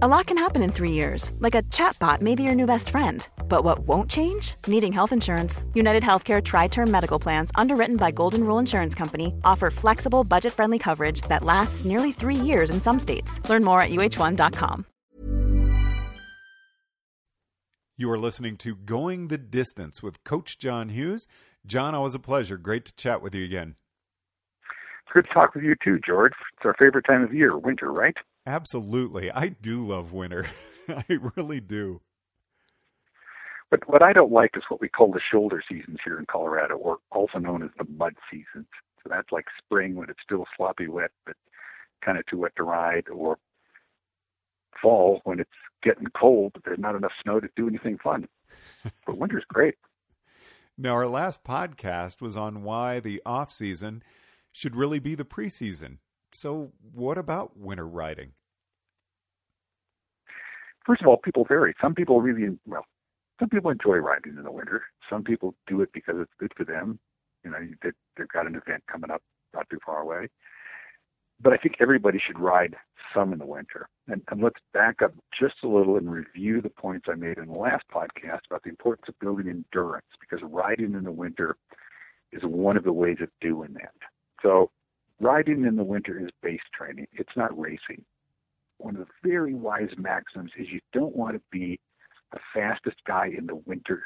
A lot can happen in three years, like a chatbot may be your new best friend. But what won't change? Needing health insurance. United Healthcare Tri Term Medical Plans, underwritten by Golden Rule Insurance Company, offer flexible, budget friendly coverage that lasts nearly three years in some states. Learn more at uh1.com. You are listening to Going the Distance with Coach John Hughes. John, always a pleasure. Great to chat with you again. Good to talk with you too, George. It's our favorite time of year, winter, right? Absolutely. I do love winter. I really do. But what I don't like is what we call the shoulder seasons here in Colorado, or also known as the mud seasons. So that's like spring when it's still sloppy wet, but kind of too wet to ride, or fall when it's getting cold, but there's not enough snow to do anything fun. but winter's great. Now, our last podcast was on why the off season should really be the preseason. So, what about winter riding? First of all, people vary. Some people really, well, some people enjoy riding in the winter. Some people do it because it's good for them. You know, they, they've got an event coming up not too far away. But I think everybody should ride some in the winter. And, and let's back up just a little and review the points I made in the last podcast about the importance of building endurance because riding in the winter is one of the ways of doing that. So riding in the winter is base training. It's not racing. One of the very wise maxims is you don't want to be the fastest guy in the winter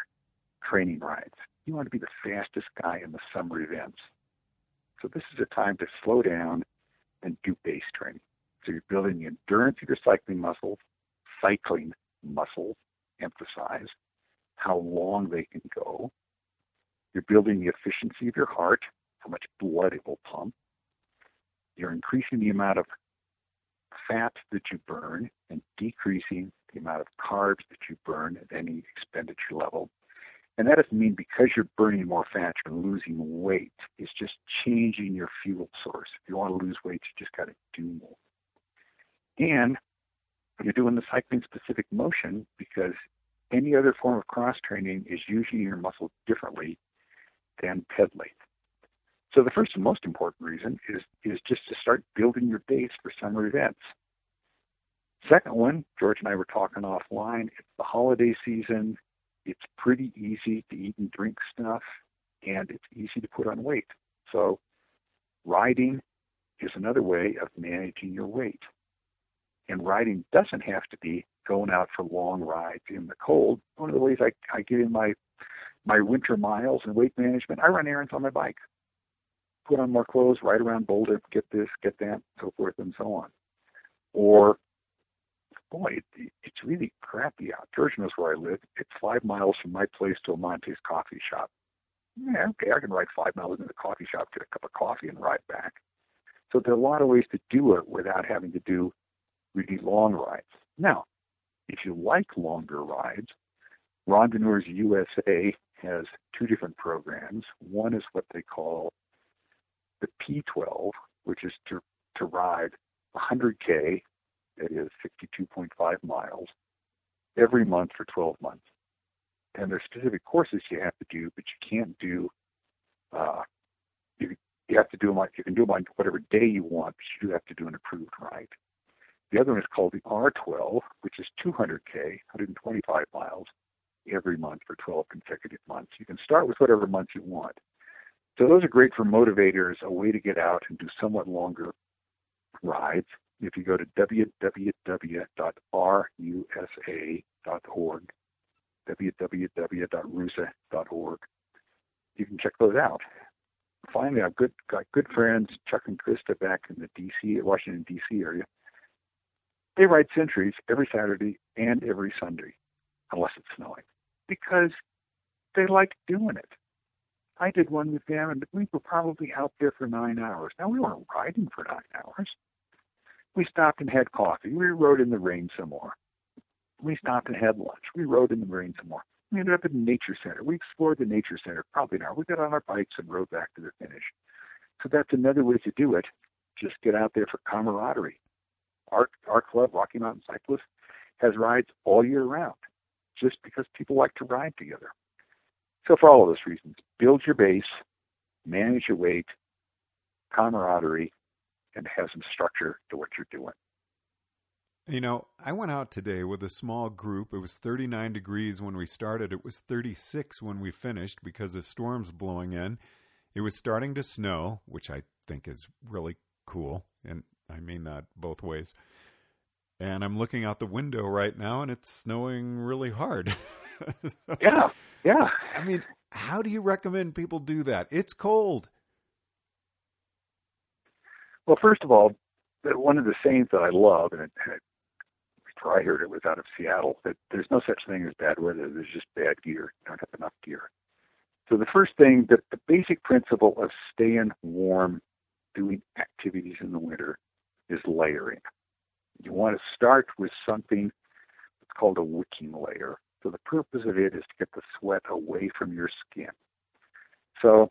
training rides. You want to be the fastest guy in the summer events. So this is a time to slow down and do base training. So you're building the endurance of your cycling muscles, cycling muscles, emphasize how long they can go. You're building the efficiency of your heart, how much blood it will pump. You're increasing the amount of fat that you burn and decreasing the amount of carbs that you burn at any expenditure level. And that doesn't mean because you're burning more fat, you're losing weight. It's just changing your fuel source. If you want to lose weight, you just got to do more. And you're doing the cycling specific motion because any other form of cross training is using your muscles differently than pedaling. So the first and most important reason is is just to start building your base for summer events. Second one, George and I were talking offline. It's the holiday season. It's pretty easy to eat and drink stuff, and it's easy to put on weight. So riding is another way of managing your weight. And riding doesn't have to be going out for long rides in the cold. One of the ways I, I get in my my winter miles and weight management, I run errands on my bike put on more clothes, ride around Boulder, get this, get that, so forth and so on. Or, boy, it, it's really crappy out. George knows where I live. It's five miles from my place to Amante's coffee shop. Yeah, okay, I can ride five miles into the coffee shop, get a cup of coffee, and ride back. So there are a lot of ways to do it without having to do really long rides. Now, if you like longer rides, Randonneurs USA has two different programs. One is what they call the P12, which is to, to ride 100K, that is 62.5 miles, every month for 12 months. And there's specific courses you have to do, but you can't do, uh, you, you have to do them on, you can do them on whatever day you want, but you do have to do an approved ride. The other one is called the R12, which is 200K, 125 miles, every month for 12 consecutive months. You can start with whatever month you want. So those are great for motivators, a way to get out and do somewhat longer rides. If you go to www.rusa.org, www.rusa.org, you can check those out. Finally, I've good, got good friends, Chuck and Krista, back in the D.C., Washington, D.C. area. They ride centuries every Saturday and every Sunday, unless it's snowing, because they like doing it. I did one with them, and we were probably out there for nine hours. Now we weren't riding for nine hours, We stopped and had coffee. We rode in the rain some more. We stopped and had lunch. We rode in the rain some more. We ended up at the nature center. We explored the nature center probably an hour. We got on our bikes and rode back to the finish. So that's another way to do it. Just get out there for camaraderie. Our our club, Rocky Mountain Cyclists, has rides all year round, just because people like to ride together. So for all of those reasons, build your base, manage your weight, camaraderie, and have some structure to what you're doing. You know, I went out today with a small group. It was 39 degrees when we started. It was 36 when we finished because of storms blowing in. It was starting to snow, which I think is really cool. And I mean that both ways. And I'm looking out the window right now and it's snowing really hard. so, yeah, yeah. I mean, how do you recommend people do that? It's cold. Well, first of all, one of the sayings that I love, and it, before I heard it was out of Seattle, that there's no such thing as bad weather. There's just bad gear. You don't have enough gear. So the first thing, that the basic principle of staying warm, doing activities in the winter, is layering. You want to start with something that's called a wicking layer. So the purpose of it is to get the sweat away from your skin. So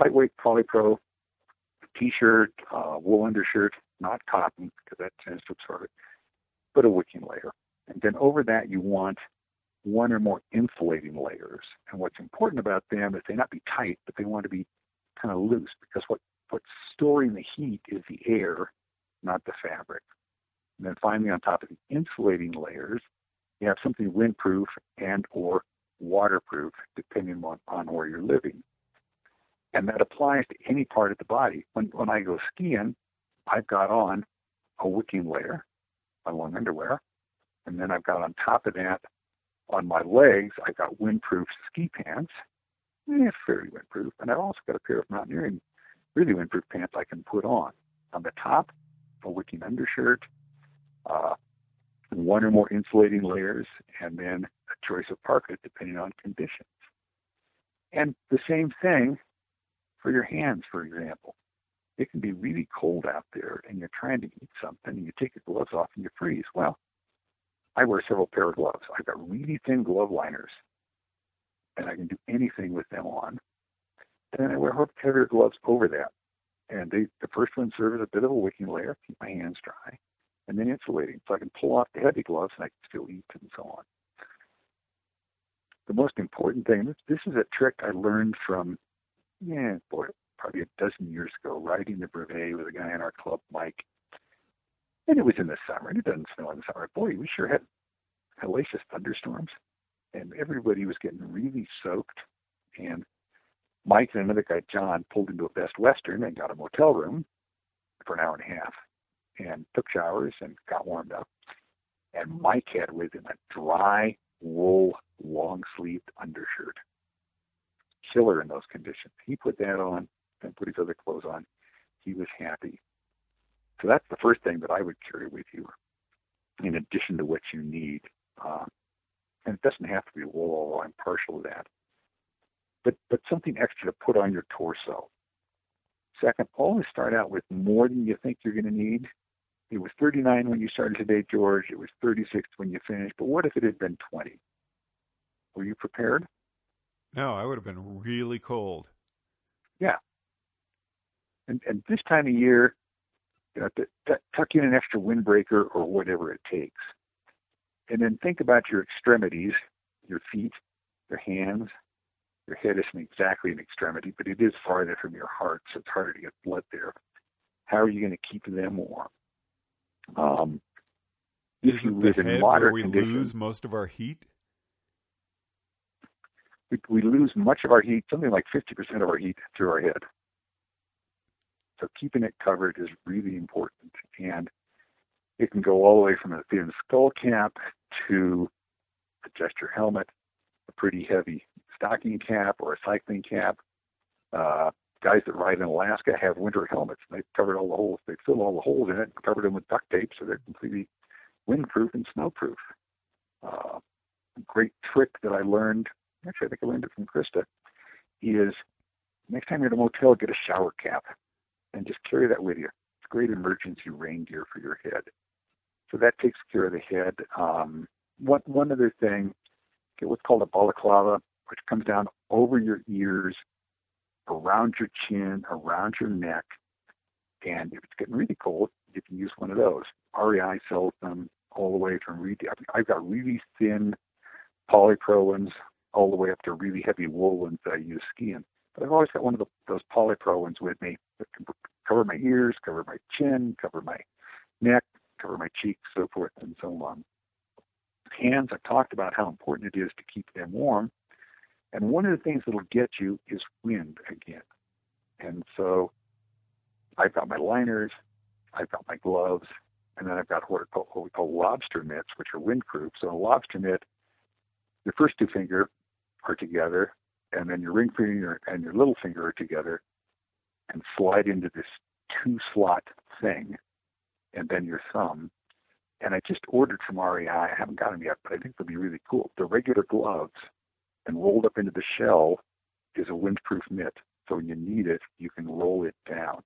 lightweight polypro, t-shirt, uh, wool undershirt, not cotton because that tends to absorb it, but a wicking layer. And then over that you want one or more insulating layers. And what's important about them is they not be tight, but they want to be kind of loose because what, what's storing the heat is the air, not the fabric. And then finally on top of the insulating layers, you have something windproof and or waterproof depending on, on where you're living. And that applies to any part of the body. When, when I go skiing, I've got on a wicking layer, my long underwear, and then I've got on top of that, on my legs, I've got windproof ski pants, eh, fairly windproof, and I've also got a pair of mountaineering, really windproof pants I can put on. On the top, a wicking undershirt, uh, one or more insulating layers, and then a choice of parka depending on conditions. And the same thing for your hands, for example. It can be really cold out there and you're trying to eat something and you take your gloves off and you freeze. Well, I wear several pair of gloves. I've got really thin glove liners and I can do anything with them on. And then I wear heavier gloves over that. And they, the first one serves as a bit of a wicking layer, keep my hands dry, and then insulating. So I can pull off the heavy gloves and I can still eat and so on. The most important thing, this, this is a trick I learned from yeah, boy, probably a dozen years ago, riding the brevet with a guy in our club, Mike. And it was in the summer, and it doesn't snow in the summer. Boy, we sure had hellacious thunderstorms, and everybody was getting really soaked. And Mike and another guy, John, pulled into a Best Western and got a motel room for an hour and a half, and took showers and got warmed up. And Mike had with him a dry wool long sleeved undershirt killer in those conditions. He put that on and put his other clothes on. He was happy. So that's the first thing that I would carry with you, in addition to what you need. Uh, and it doesn't have to be wool, although I'm partial to that. But but something extra to put on your torso. Second, always start out with more than you think you're going to need. It was 39 when you started today, George. It was 36 when you finished. But what if it had been 20? Were you prepared? No, I would have been really cold. Yeah. And and this time of year, you know, tuck in an extra windbreaker or whatever it takes. And then think about your extremities, your feet, your hands. Your head isn't exactly an extremity, but it is farther from your heart, so it's harder to get blood there. How are you going to keep them warm? Um, if you live in we lose most of our heat? we, we lose much of our heat, something like 50% of our heat through our head. So keeping it covered is really important. And it can go all the way from a thin skull cap to a gesture helmet, a pretty heavy stocking cap or a cycling cap. Uh, guys that ride in Alaska have winter helmets. They've covered all the holes. They fill all the holes in it and covered them with duct tape so they're completely windproof and snowproof. Uh, great trick that I learned actually I think I learned it from Krista, is next time you're at a motel, get a shower cap and just carry that with you. It's great emergency rain gear for your head. So that takes care of the head. Um, one one other thing, get what's called a balaclava, which comes down over your ears, around your chin, around your neck, and if it's getting really cold, you can use one of those. REI sells them all the way from really. I've got really thin polypro ones all the way up to really heavy wool ones that I use skiing. But I've always got one of the, those polypro ones with me that can cover my ears, cover my chin, cover my neck, cover my cheeks, so forth and so on. Hands, I've talked about how important it is to keep them warm. And one of the things that'll get you is wind again. And so I've got my liners, I've got my gloves, and then I've got what, what we call lobster mitts, which are windproof. So a lobster mitt, your first two finger are together, and then your ring finger and your little finger are together, and slide into this two slot thing, and then your thumb. And I just ordered from REI. I haven't got them yet, but I think they'll be really cool. The regular gloves and rolled up into the shell is a windproof mitt. So when you need it, you can roll it down.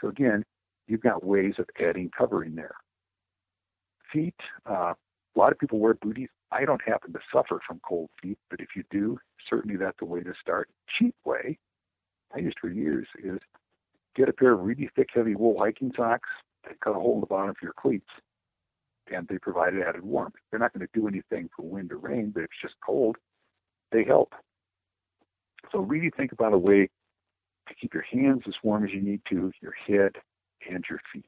So again, you've got ways of adding covering there. Feet, uh, a lot of people wear booties. I don't happen to suffer from cold feet, but if you do, certainly that's a way to start. Cheap way, I used for years, is get a pair of really thick, heavy wool hiking socks. They cut a hole in the bottom of your cleats, and they provide added warmth. They're not going to do anything for wind or rain, but if it's just cold, they help. So really think about a way to keep your hands as warm as you need to, your head, and your feet.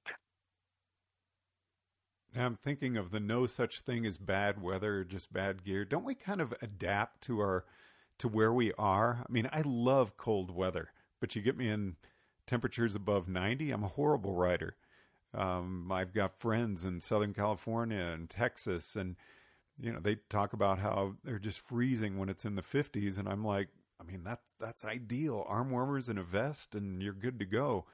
Now I'm thinking of the no such thing as bad weather, just bad gear. Don't we kind of adapt to our to where we are? I mean, I love cold weather, but you get me in temperatures above 90, I'm a horrible rider. Um, I've got friends in Southern California and Texas, and you know they talk about how they're just freezing when it's in the 50s, and I'm like, I mean that that's ideal. Arm warmers and a vest, and you're good to go.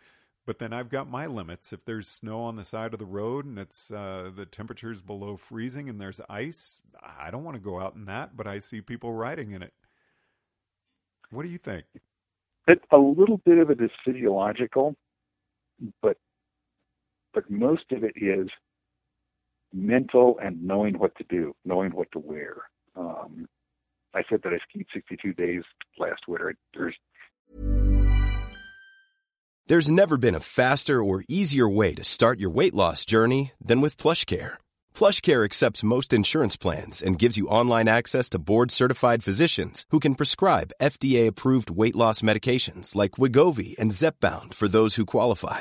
But then I've got my limits. If there's snow on the side of the road and it's uh, the temperature's below freezing and there's ice, I don't want to go out in that. But I see people riding in it. What do you think? It, a little bit of it is physiological, but but most of it is mental and knowing what to do, knowing what to wear. Um, I said that I skied 62 days last winter. There's There's never been a faster or easier way to start your weight loss journey than with PlushCare. PlushCare accepts most insurance plans and gives you online access to board-certified physicians who can prescribe FDA-approved weight loss medications like Wegovy and Zepbound for those who qualify.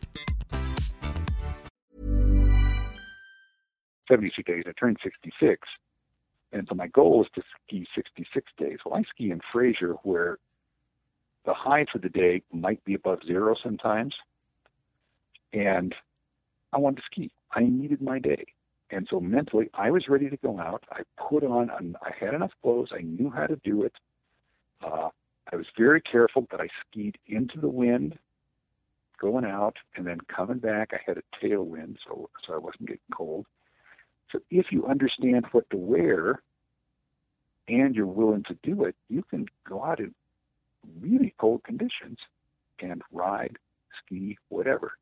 72 days. I turned 66. And so my goal is to ski 66 days. Well, I ski in Fraser where the high for the day might be above zero sometimes. And I wanted to ski. I needed my day. And so mentally, I was ready to go out. I put on, I had enough clothes. I knew how to do it. Uh, I was very careful, but I skied into the wind going out and then coming back. I had a tailwind, so, so I wasn't getting cold. So if you understand what to wear and you're willing to do it, you can go out in really cold conditions and ride, ski, whatever.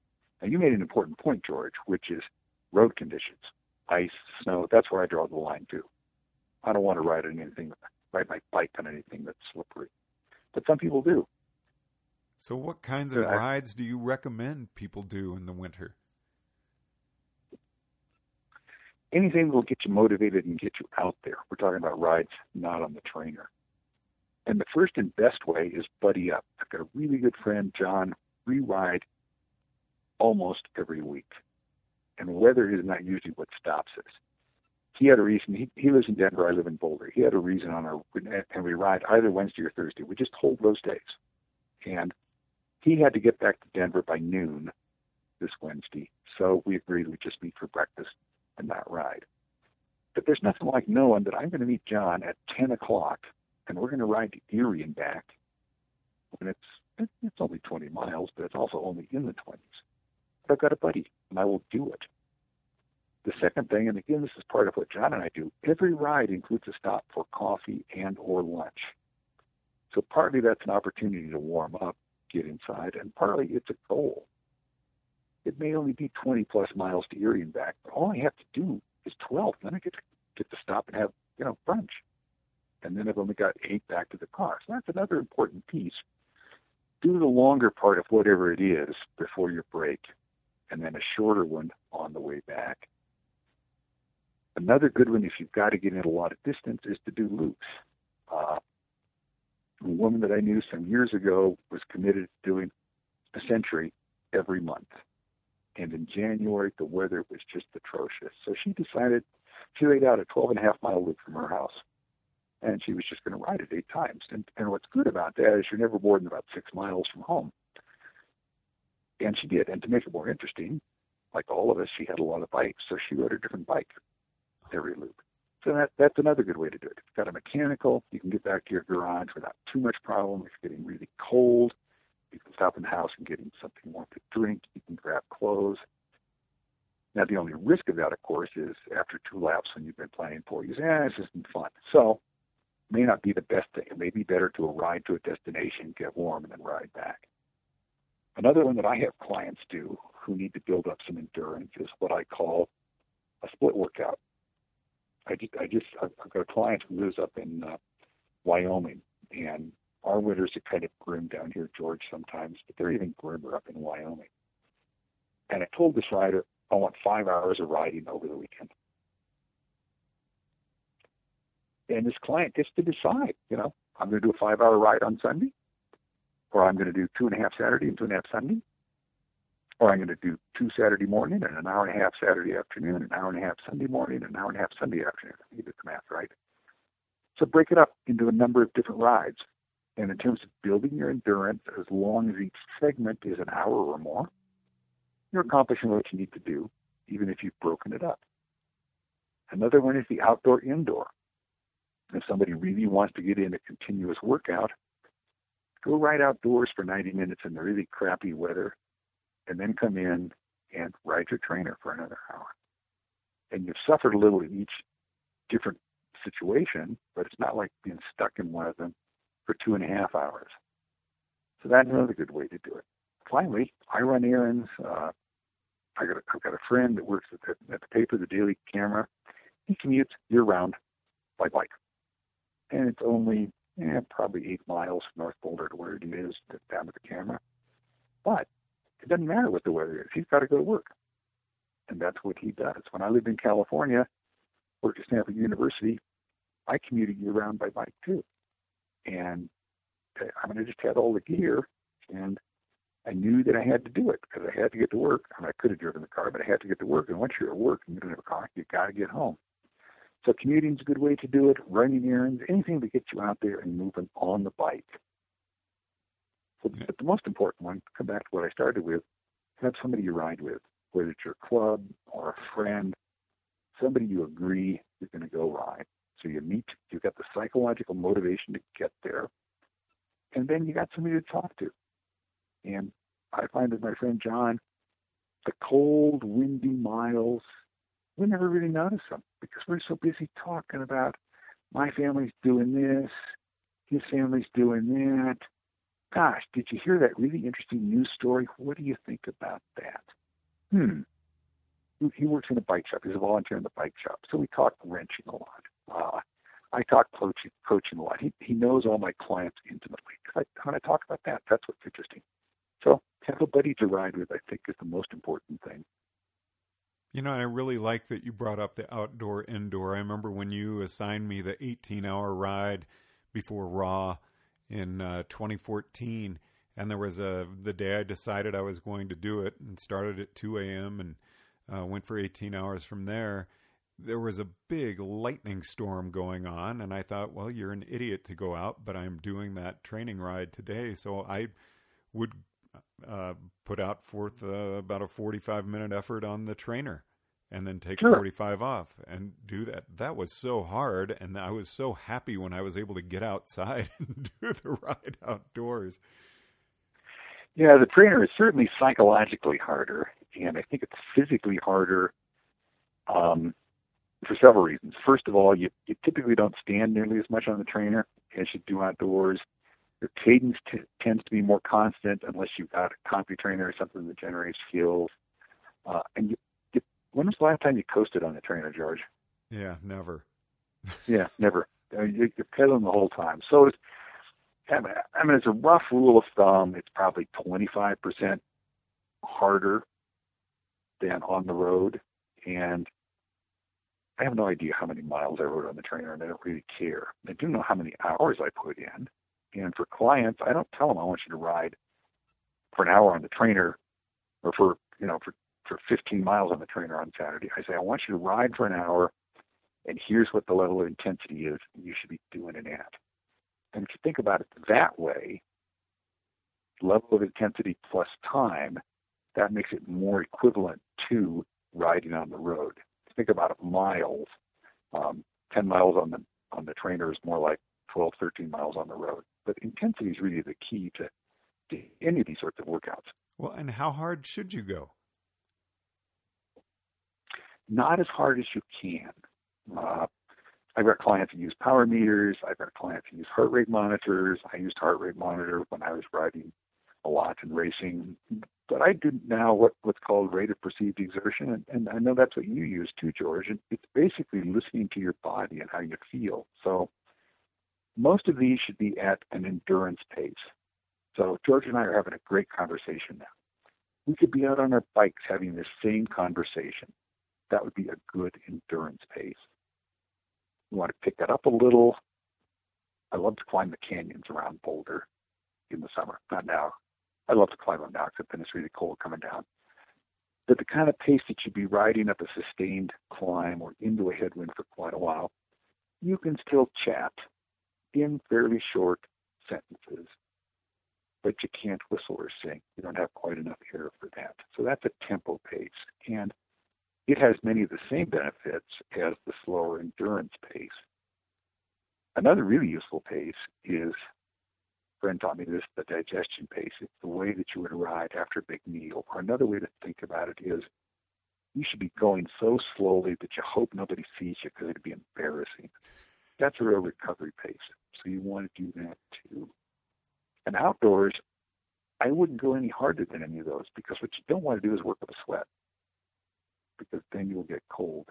Now you made an important point, George, which is road conditions, ice, snow. That's where I draw the line too. I don't want to ride on anything, ride my bike on anything that's slippery, but some people do. So, what kinds of rides do you recommend people do in the winter? Anything that will get you motivated and get you out there. We're talking about rides, not on the trainer. And the first and best way is buddy up. I've got a really good friend, John. We ride almost every week. and weather is not usually what stops us. He had a reason. He, he lives in Denver. I live in Boulder. He had a reason on our, and we ride either Wednesday or Thursday. We just hold those days. And he had to get back to Denver by noon this Wednesday. So we agreed we'd just meet for breakfast not ride. But there's nothing like knowing that I'm going to meet John at 10 o'clock and we're going to ride to Erie and back. And it's, it's only 20 miles, but it's also only in the 20s. But I've got a buddy and I will do it. The second thing, and again, this is part of what John and I do, every ride includes a stop for coffee and or lunch. So partly that's an opportunity to warm up, get inside, and partly it's a goal. It may only be 20 plus miles to Erie and back, but all I have to do is 12. Then I get to get to stop and have you know brunch, and then I've only got eight back to the car. So that's another important piece. Do the longer part of whatever it is before your break, and then a shorter one on the way back. Another good one, if you've got to get in a lot of distance, is to do loops. Uh, a woman that I knew some years ago was committed to doing a century every month. And in January, the weather was just atrocious. So she decided she laid out a 12 and a half mile loop from her house. And she was just going to ride it eight times. And, and what's good about that is you're never more than about six miles from home. And she did. And to make it more interesting, like all of us, she had a lot of bikes. So she rode a different bike every loop. So that that's another good way to do it. If you've got a mechanical, you can get back to your garage without too much problem. If you're getting really cold, you can stop in the house and get something warm to drink. You can grab clothes. Now the only risk of that, of course, is after two laps when you've been playing for, you say, "Ah, this isn't fun." So may not be the best thing. It may be better to ride to a destination, get warm, and then ride back. Another one that I have clients do who need to build up some endurance is what I call a split workout. I just, I just, I've got a client who lives up in uh, Wyoming, and our winters are kind of grim down here, George, sometimes, but they're even grimmer up in Wyoming. And I told this rider, I want five hours of riding over the weekend. And this client gets to decide, you know, I'm going to do a five hour ride on Sunday, or I'm going to do two and a half Saturday and two and a half Sunday, or I'm going to do two Saturday morning and an hour and a half Saturday afternoon, an hour and a half Sunday morning, an hour and a half Sunday afternoon. You did the math right. So break it up into a number of different rides. And in terms of building your endurance, as long as each segment is an hour or more, you're accomplishing what you need to do, even if you've broken it up. Another one is the outdoor indoor. If somebody really wants to get in a continuous workout, go ride outdoors for 90 minutes in the really crappy weather and then come in and ride your trainer for another hour. And you've suffered a little in each different situation, but it's not like being stuck in one of them for two and a half hours. So that's another good way to do it. Finally, I run errands. Uh, I got a, I've got a friend that works at the, at the paper, the Daily Camera. He commutes year round by bike, and it's only eh, probably eight miles from North Boulder to where it is down to the camera. But it doesn't matter what the weather is. He's got to go to work. And that's what he does. When I lived in California, worked at Stanford University, I commuted year round by bike too. And I mean, I just had all the gear and I knew that I had to do it because I had to get to work. I mean, I could have driven the car, but I had to get to work. And once you're at work and you don't have a car, you got to get home. So commuting's a good way to do it. Running errands, anything that gets you out there and moving on the bike. So, but the most important one, come back to what I started with, have somebody you ride with, whether it's your club or a friend, somebody you agree you're going to go ride. So you meet, you've got the psychological motivation to get there, and then you got somebody to talk to. And I find that my friend John, the cold, windy miles, we never really notice them because we're so busy talking about my family's doing this, his family's doing that, Gosh, did you hear that really interesting news story? What do you think about that? Hmm. He works in a bike shop. He's a volunteer in the bike shop. So we talk wrenching a lot. Uh, I talk coaching, coaching a lot. He, he knows all my clients intimately. I, when I talk about that, that's what's interesting. So have a buddy to ride with, I think, is the most important thing. You know, I really like that you brought up the outdoor indoor. I remember when you assigned me the 18 hour ride before RAW in uh, 2014, and there was a the day I decided I was going to do it, and started at 2 a.m. and uh, went for 18 hours from there. There was a big lightning storm going on, and I thought, well, you're an idiot to go out, but I'm doing that training ride today. So I would uh, put out forth uh, about a 45 minute effort on the trainer and then take sure. 45 off and do that. That was so hard. And I was so happy when I was able to get outside and do the ride outdoors. Yeah, the trainer is certainly psychologically harder. And I think it's physically harder um, for several reasons. First of all, you, you typically don't stand nearly as much on the trainer as you do outdoors. Your cadence t- tends to be more constant unless you've got a CompuTrainer or something that generates skills. Uh, and you, you, when was the last time you coasted on the trainer, George? Yeah, never. yeah, never. Uh, you're pedaling the whole time. So it's, I mean, it's a rough rule of thumb. It's probably 25% harder than on the road. And I have no idea how many miles I rode on the trainer, and I don't really care. I do know how many hours I put in. And for clients, I don't tell them I want you to ride for an hour on the trainer or for, you know, for, for 15 miles on the trainer on Saturday. I say, I want you to ride for an hour and here's what the level of intensity is you should be doing it at. And if you think about it that way, level of intensity plus time, that makes it more equivalent to riding on the road. Think about it miles. Um, 10 miles on the on the trainer is more like 12, 13 miles on the road. But intensity is really the key to, to any of these sorts of workouts. Well, and how hard should you go? Not as hard as you can. Uh, I've got clients who use power meters. I've got clients who use heart rate monitors. I used heart rate monitor when I was riding a lot in racing. But I do now what, what's called rate of perceived exertion, and, and I know that's what you use too, George. And it's basically listening to your body and how you feel. So most of these should be at an endurance pace. So George and I are having a great conversation now. We could be out on our bikes having the same conversation. That would be a good endurance pace. We want to pick that up a little. I love to climb the canyons around Boulder in the summer, not now. I love to climb now except then it's really cold coming down. But the kind of pace that you'd be riding up a sustained climb or into a headwind for quite a while, you can still chat in fairly short sentences, but you can't whistle or sing. You don't have quite enough air for that. So that's a tempo pace. And it has many of the same benefits as the slower endurance pace. Another really useful pace is, friend taught me this, the digestion pace. It's the way that you would ride after a big meal. Or another way to think about it is you should be going so slowly that you hope nobody sees you because it'd be embarrassing. That's a real recovery pace. So you want to do that too. And outdoors, I wouldn't go any harder than any of those because what you don't want to do is work up a sweat because then you'll get cold.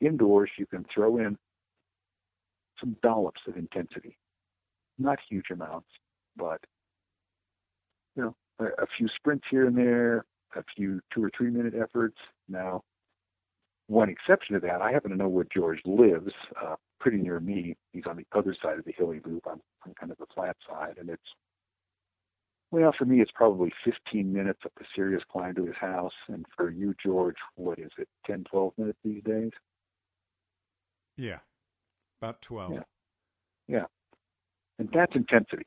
Indoors, you can throw in some dollops of intensity, not huge amounts, but you know, a, a few sprints here and there, a few two or three minute efforts. Now, one exception to that, I happen to know where George lives, uh, pretty near me. He's on the other side of the hilly loop. I'm, I'm kind of the flat side, and it's well, for me, it's probably 15 minutes up a serious climb to his house. And for you, George, what is it, 10, 12 minutes these days? Yeah, about 12. Yeah. Yeah. And that's intensity.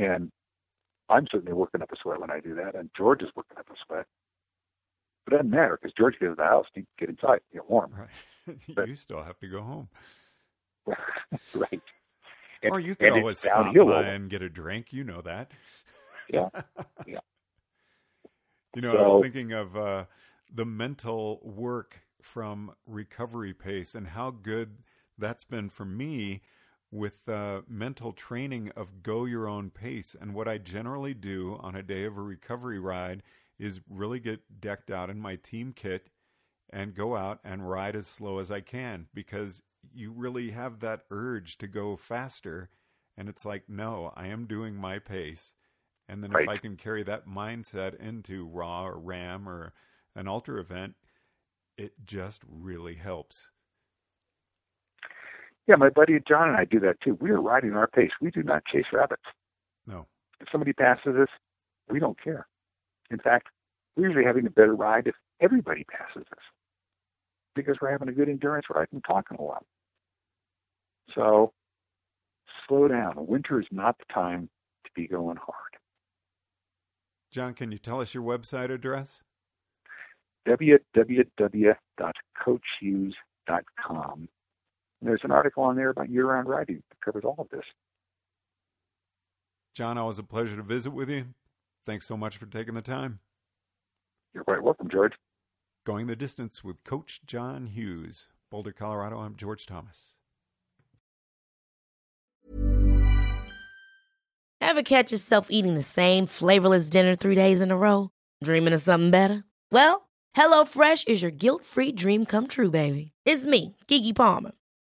And I'm certainly working up a sweat when I do that. And George is working up a sweat. But it doesn't matter because George gets to the house, he get inside, get warm. Right. you still have to go home. right. And, or you can always stop by and get a drink. You know that. Yeah. Yeah. you know, so, I was thinking of uh, the mental work from Recovery Pace and how good that's been for me with uh, mental training of go your own pace. And what I generally do on a day of a recovery ride is really get decked out in my team kit and go out and ride as slow as I can because you really have that urge to go faster. And it's like, no, I am doing my pace. And then right. if I can carry that mindset into RAW or RAAM or an ultra event, it just really helps. Yeah, my buddy John and I do that too. We are riding our pace. We do not chase rabbits. No. If somebody passes us, we don't care. In fact, we're usually having a better ride if everybody passes us because we're having a good endurance ride and talking a lot. So slow down. Winter is not the time to be going hard. John, can you tell us your website address? www.coachhughes.com. There's an article on there about year-round riding that covers all of this. John, always a pleasure to visit with you. Thanks so much for taking the time. You're quite welcome, George. Going the distance with Coach John Hughes, Boulder, Colorado. I'm George Thomas. Ever catch yourself eating the same flavorless dinner three days in a row? Dreaming of something better? Well, HelloFresh is your guilt free dream come true, baby. It's me, Keke Palmer.